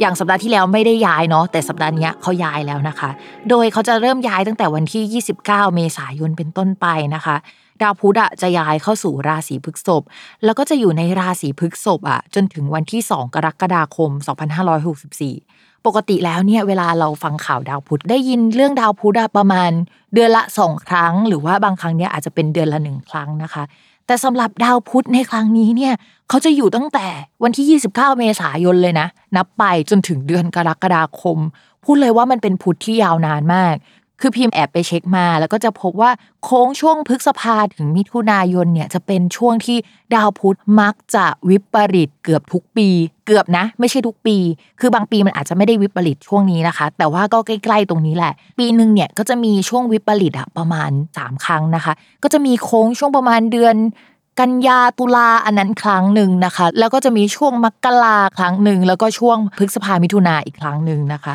อย่างสัปดาห์ที่แล้วไม่ได้ย้ายเนาะแต่สัปดาห์นี้เขาย้ายแล้วนะคะ โดยเขาจะเริ่มย้ายตั้งแต่วันที่ 29 เมษายนเป็นต้นไปนะคะ ดาวพุธอะจะย้ายเข้าสู่ราศีพฤษภแล้วก็จะอยู่ในราศีพฤษภอะจนถึงวันที่ 2 กรกฎาคม 2564 ปกติแล้วเนี่ยเวลาเราฟังข่าวดาวพุธได้ยินเรื่องดาวพุธประมาณเดือนละสองครั้ง หรือว่าบางครั้งเนี่ยอาจจะเป็นเดือนละหนึ่งครั้งนะคะ แต่สำหรับดาวพุธในครั้งนี้เนี่ยเขาจะอยู่ตั้งแต่วันที่ 29 เมษายนเลยนะ นับไปจนถึงเดือนกรกฎาคม พูดเลยว่ามันเป็นพุธที่ยาวนานมาก คือพิมพ์แอบไปเช็คมา แล้วก็จะพบว่าโค้งช่วงพฤษภาถึงมิถุนายนเนี่ยจะเป็นช่วงที่ดาวพุธมักจะวิปริตเกือบทุกปี เกือบนะ ไม่ใช่ทุกปี คือบางปีมันอาจจะไม่ได้วิปริตช่วงนี้นะคะ แต่ว่าก็ใกล้ๆตรงนี้แหละ ปีหนึ่งเนี่ยก็จะมีช่วงวิปริตอะประมาณ 3 ครั้งนะคะ ก็จะมีโค้งช่วงประมาณเดือนกันยาตุลาอันนั้นครั้งหนึ่งนะคะ แล้วก็จะมีช่วงมกราครั้งหนึ่งแล้วก็ช่วงพฤษภามิถุนาอีกครั้งหนึ่งนะคะ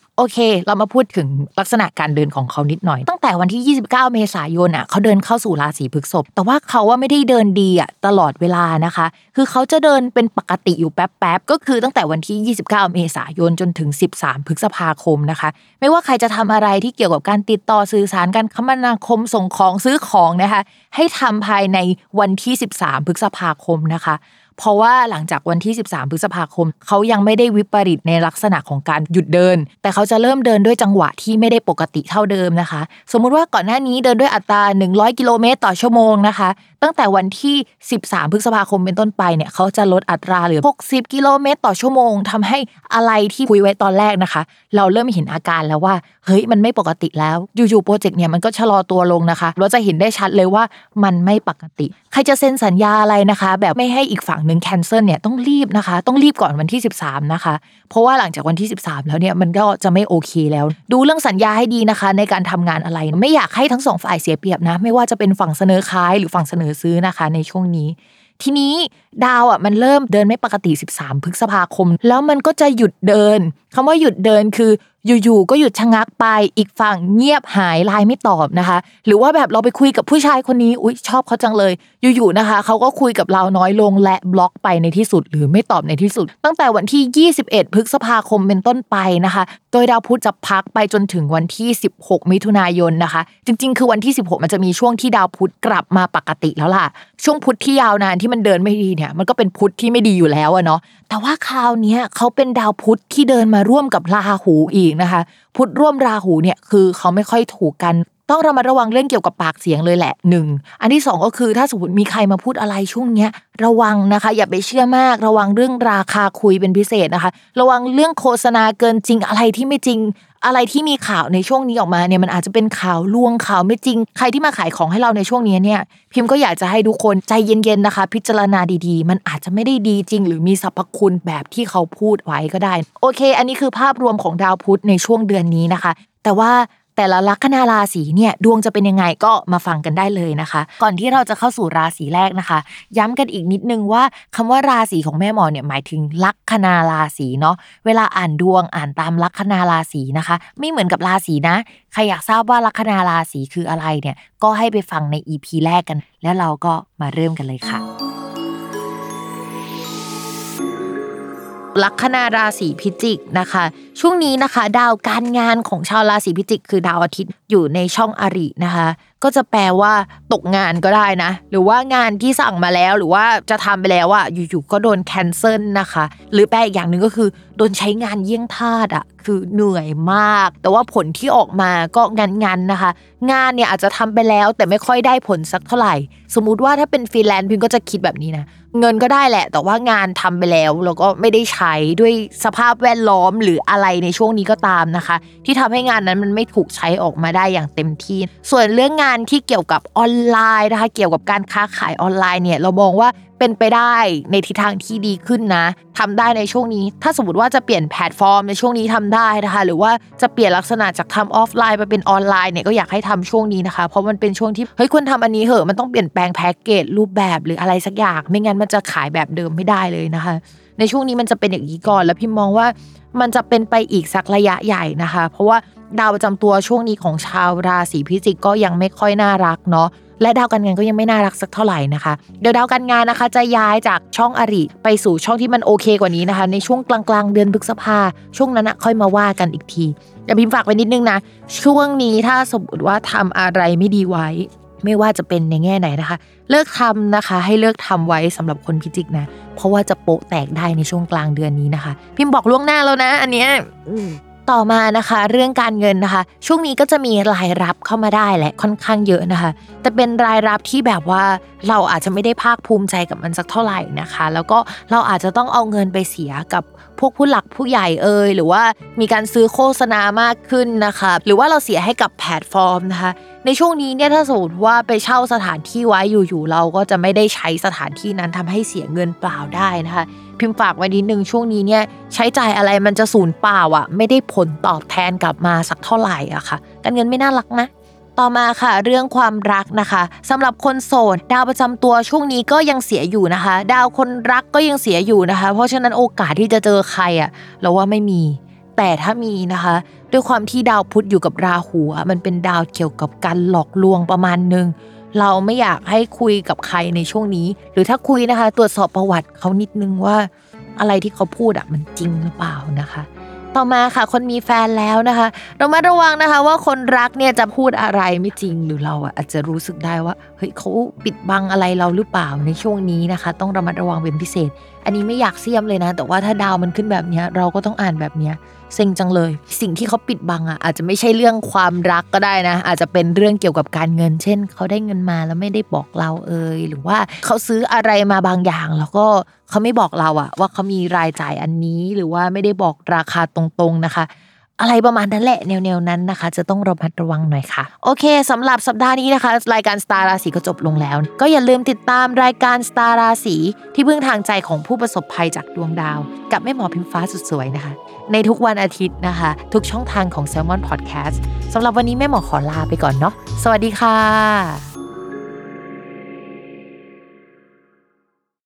โอเค เรามาพูดถึงลักษณะการเดินของเขานิดหน่อย ตั้งแต่วันที่ 29 เมษายนอะเขาเดินเข้าสู่ราศีพฤษภแต่ว่าเขาว่าไม่ได้เดินดีอะตลอดเวลานะคะ คือเขาจะเดินเป็นปกติอยู่แป๊บๆก็คือตั้งแต่วันที่ 29 เมษายนจนถึง 13 พฤษภาคมนะคะ ไม่ว่าใครจะทำอะไรที่เกี่ยวกับการติดต่อสื่อสารการคมนาคมส่งของซื้อของนะคะ ให้ทำภายในวันที่ 13 พฤษภาคมนะคะ เพราะว่าหลังจากวันที่ 13 พฤษภาคม เขายังไม่ได้วิปริตในลักษณะของการหยุดเดิน แต่เขาจะเริ่มเดินด้วยจังหวะที่ไม่ได้ปกติเท่าเดิมนะคะ สมมุติว่าก่อนหน้านี้เดินด้วยอัตรา 100 กิโลเมตรต่อชั่วโมงนะคะ ตั้งแต่วันที่ 13 พฤษภาคมเป็นต้นไปเนี่ยเขาจะลดอัตราเหลือ 60 กิโลเมตรต่อชั่วโมงทำให้อะไรที่คุยไว้ตอนแรกนะคะ เราเริ่มเห็นอาการแล้วว่า เฮ้ยมันไม่ปกติแล้ว อยู่ๆโปรเจกต์เนี่ยมันก็ชะลอตัวลงนะคะ เราจะเห็นได้ชัดเลยว่ามันไม่ปกติ ใครจะเซ็นสัญญาอะไรนะคะ แบบไม่ให้อีกฝั่งหนึ่ง cancel เนี่ยต้องรีบนะคะ ต้องรีบก่อนวันที่ 13 นะคะ เพราะว่าหลังจากวันที่ 13 แล้วเนี่ยมันก็จะไม่โอเคแล้ว ดูเรื่องสัญญาให้ดีนะคะ ในการทำงานอะไร ไม่อยากให้ทั้งสองฝ่ายเสียเปรียบนะ ไม่ว่าจะเป็นฝั่งเสนอขายหรือฝั่งเสนอซื้อนะคะ ในช่วงนี้ ทีนี้ดาวอะมันเริ่มเดินไม่ปกติ 13 พฤษภาคม แล้วมันก็จะหยุดเดินคำว่าหยุดเดินคือ อยู่ๆก็หยุดชะงักไปอีกฝั่งเงียบหายไลน์ไม่ตอบนะคะ หรือว่าแบบเราไปคุยกับผู้ชายคนนี้อุ้ยชอบเขาจังเลย อยู่ๆนะคะเขาก็คุยกับเราน้อยลงและบล็อกไปในที่สุด หรือไม่ตอบในที่สุด ตั้งแต่วันที่ 21 พฤษภาคมเป็นต้นไปนะคะ โดยดาวพุธจะพักไปจนถึงวันที่ 16 มิถุนายนนะคะ จริง ๆ คือวันที่ 16 มันจะมีช่วงที่ดาวพุธกลับมาปกติแล้วล่ะ ช่วงพุธที่ยาวนานที่มันเดินไม่ดีเนี่ยมันก็เป็นพุธที่ไม่ดีอยู่แล้วอะเนาะแต่ว่าคราวนี้เขาเป็นดาวพุธที่เดินมาร่วมกับราหูอีกนะคะ พุธร่วมราหูเนี่ยคือเขาไม่ค่อยถูกกัน ต้องระมัดระวังเรื่องเกี่ยวกับปากเสียงเลยแหละหนึ่งอันที่สองก็คือถ้าสมมติมีใครมาพูดอะไรช่วงเนี้ยระวังนะคะ อย่าไปเชื่อมากระวังเรื่องราคาคุยเป็นพิเศษนะคะ ระวังเรื่องโฆษณาเกินจริงอะไรที่ไม่จริงอะไรที่มีข่าวในช่วงนี้ออกมาเนี่ยมันอาจจะเป็นข่าวลวงข่าวไม่จริง ใครที่มาขายของให้เราในช่วงนี้เนี่ยพิมพ์ก็อยากจะให้ทุกคนใจเย็นๆนะคะ พิจารณาดีๆ มันอาจจะไม่ได้ดีจริง หรือมีสรรพคุณแบบที่เขาพูดไว้ก็ได้ โอเค อันนี้คือภาพรวมของดาวพุธในช่วงเดือนนี้นะคะ แต่ว่า แต่ละลัคนาราศีเนี่ยดวงจะเป็นยังไงก็มาฟังกันได้เลยนะคะ ก่อนที่เราจะเข้าสู่ราศีแรกนะคะ ย้ำกันอีกนิดนึงว่าคำว่าราศีของแม่หมอเนี่ยหมายถึงลัคนาราศีเนาะเวลาอ่านดวงอ่านตามลัคนาราศีนะคะ ไม่เหมือนกับราศีนะใครอยากทราบว่าลัคนาราศีคืออะไรเนี่ยก็ให้ไปฟังใน EP แรกกัน แล้วเราก็มาเริ่มกันเลยค่ะลัคนาราศีพิจิกนะคะ ช่วงนี้นะคะ ดาวการงานของชาวราศีพิจิก คือดาวอาทิตย์อยู่ในช่องอรินะคะ ก็จะแปลว่าตกงานก็ได้นะ หรือว่างานที่สั่งมาแล้วหรือว่าจะทำไปแล้วอะอยู่ๆก็โดนแคนเซิลนะคะ หรือแปลอีกอย่างหนึ่งก็คือ โดนใช้งานเยี่ยงทาสอะคือเหนื่อยมาก แต่ว่าผลที่ออกมาก็งันๆนะคะ งานเนี่ยอาจจะทำไปแล้วแต่ไม่ค่อยได้ผลสักเท่าไหร่ สมมุติว่าถ้าเป็นฟรีแลนซ์พิมก็จะคิดแบบนี้นะเงินก็ได้แหละ แต่ว่างานทำไปแล้วแล้วก็ไม่ได้ใช้ด้วยสภาพแวดล้อมหรืออะไรในช่วงนี้ก็ตามนะคะ ที่ทำให้งานนั้นมันไม่ถูกใช้ออกมาได้อย่างเต็มที่ ส่วนเรื่องงานที่เกี่ยวกับออนไลน์นะคะ เกี่ยวกับการค้าขายออนไลน์เนี่ยเรามองว่าเป็นไปได้ในทิศทางที่ดีขึ้นนะทำได้ในช่วงนี้ ถ้าสมมติว่าจะเปลี่ยนแพลตฟอร์มในช่วงนี้ทำได้นะคะ หรือว่าจะเปลี่ยนลักษณะจากทำออฟไลน์ไปเป็นออนไลน์เนี่ยก็อยากให้ทำช่วงนี้นะคะ เพราะมันเป็นช่วงที่เฮ้ยควรทำอันนี้เหอะมันต้องเปลี่ยนแปลงแพ็กเกจรูปแบบหรืออะไรสักอย่าง ไม่งั้นมันจะขายแบบเดิมไม่ได้เลยนะคะ ในช่วงนี้มันจะเป็นอย่างนี้ก่อนแล้วพิมมองว่า มันจะเป็นไปอีกสักระยะใหญ่นะคะ เพราะว่าดาวประจำตัวช่วงนี้ของชาวราศีพิจิกก็ยังไม่ค่อยน่ารักเนาะและดาวการงานก็ยังไม่น่ารักสักเท่าไหร่นะคะเดี๋ยวดาวการงานนะคะ จะย้ายจากช่องอริไปสู่ช่องที่มันโอเคกว่านี้นะคะ ในช่วงกลางๆเดือนพฤษภาช่วงนั้นนะค่อยมาว่ากันอีกทีแต่พิมฝากไว้นิดนึงนะช่วงนี้ถ้าสมมติว่าทำอะไรไม่ดีไว้ ไม่ว่าจะเป็นในแง่ไหนนะคะ เลิกทำนะคะ ให้เลิกทำไว้สำหรับคนพิจิกนะ เพราะว่าจะโปะแตกได้ในช่วงกลางเดือนนี้นะคะ พิมพ์บอกล่วงหน้าแล้วนะ อันเนี้ยต่อมานะคะ เรื่องการเงินนะคะ ช่วงนี้ก็จะมีรายรับเข้ามาได้แหละค่อนข้างเยอะนะคะ แต่เป็นรายรับที่แบบว่าเราอาจจะไม่ได้ภาคภูมิใจกับมันสักเท่าไหร่นะคะ แล้วก็เราอาจจะต้องเอาเงินไปเสียกับ พวกผู้หลักผู้ใหญ่เอ่ยหรือว่ามีการซื้อโฆษณามากขึ้นนะคะ หรือว่าเราเสียให้กับแพลตฟอร์มนะคะในช่วงนี้เนี่ยถ้าสมมติว่าไปเช่าสถานที่ไว้อยู่ๆเราก็จะไม่ได้ใช้สถานที่นั้นทำให้เสียเงินเปล่าได้นะคะพิมพ์ฝากไว้นิดนึงช่วงนี้เนี่ยใช้จ่ายอะไรมันจะสูญเปล่าอะไม่ได้ผลตอบแทนกลับมาสักเท่าไหร่อะค่ะ การเงินไม่น่ารักนะ ต่อมาค่ะเรื่องความรักนะคะสำหรับคนโสดดาวประจำตัวช่วงนี้ก็ยังเสียอยู่นะคะ ดาวคนรักก็ยังเสียอยู่นะคะ เพราะฉะนั้นโอกาสที่จะเจอใครอะเราว่าไม่มี แต่ถ้ามีนะคะ ด้วยความที่ดาวพุธอยู่กับราหูอะมันเป็นดาวเกี่ยวกับการหลอกลวงประมาณนึงเราไม่อยากให้คุยกับใครในช่วงนี้ หรือถ้าคุยนะคะ ตรวจสอบประวัติเขานิดนึงว่า อะไรที่เขาพูดอะมันจริงหรือเปล่านะคะ ต่อมาค่ะ คนมีแฟนแล้วนะคะเรามาระวังนะคะ ว่าคนรักเนี่ยจะพูดอะไรไม่จริงหรือเราอะอาจจะรู้สึกได้ว่าเฮ้ยเขาปิดบังอะไรเราหรือเปล่าในช่วงนี้นะคะ ต้องระมัดระวังเป็นพิเศษ อันนี้ไม่อยากเสียมเลยนะ แต่ว่าถ้าดาวมันขึ้นแบบนี้เราก็ต้องอ่านแบบเนี้ย เซ็งจังเลย สิ่งที่เขาปิดบังอะอาจจะไม่ใช่เรื่องความรักก็ได้นะ อาจจะเป็นเรื่องเกี่ยวกับการเงิน เช่น เขาได้เงินมาแล้วไม่ได้บอกเราเอยหรือว่าเขาซื้ออะไรมาบางอย่าง แล้วก็เขาไม่บอกเราอะ ว่าเขามีรายจ่ายอันนี้หรือว่าไม่ได้บอกราคาตรงๆนะคะ อะไรประมาณนั้นแหละแนวๆนั้นนะคะ จะต้องระมัดระวังหน่อยค่ะ โอเคสำหรับสัปดาห์นี้นะคะ รายการสตาร์ราศีก็จบลงแล้ว ก็อย่าลืมติดตามรายการสตาร์ราศีที่พึ่งทางใจของผู้ประสบภัยจากดวงดาว กับแม่หมอพิมฟ้าสุดสวยนะคะ ในทุกวันอาทิตย์นะคะ ทุกช่องทางของ s ซ l m o n Podcast สำหรับวันนี้แม่หมอขอลาไปก่อนเนาะสวัสดีค่ะ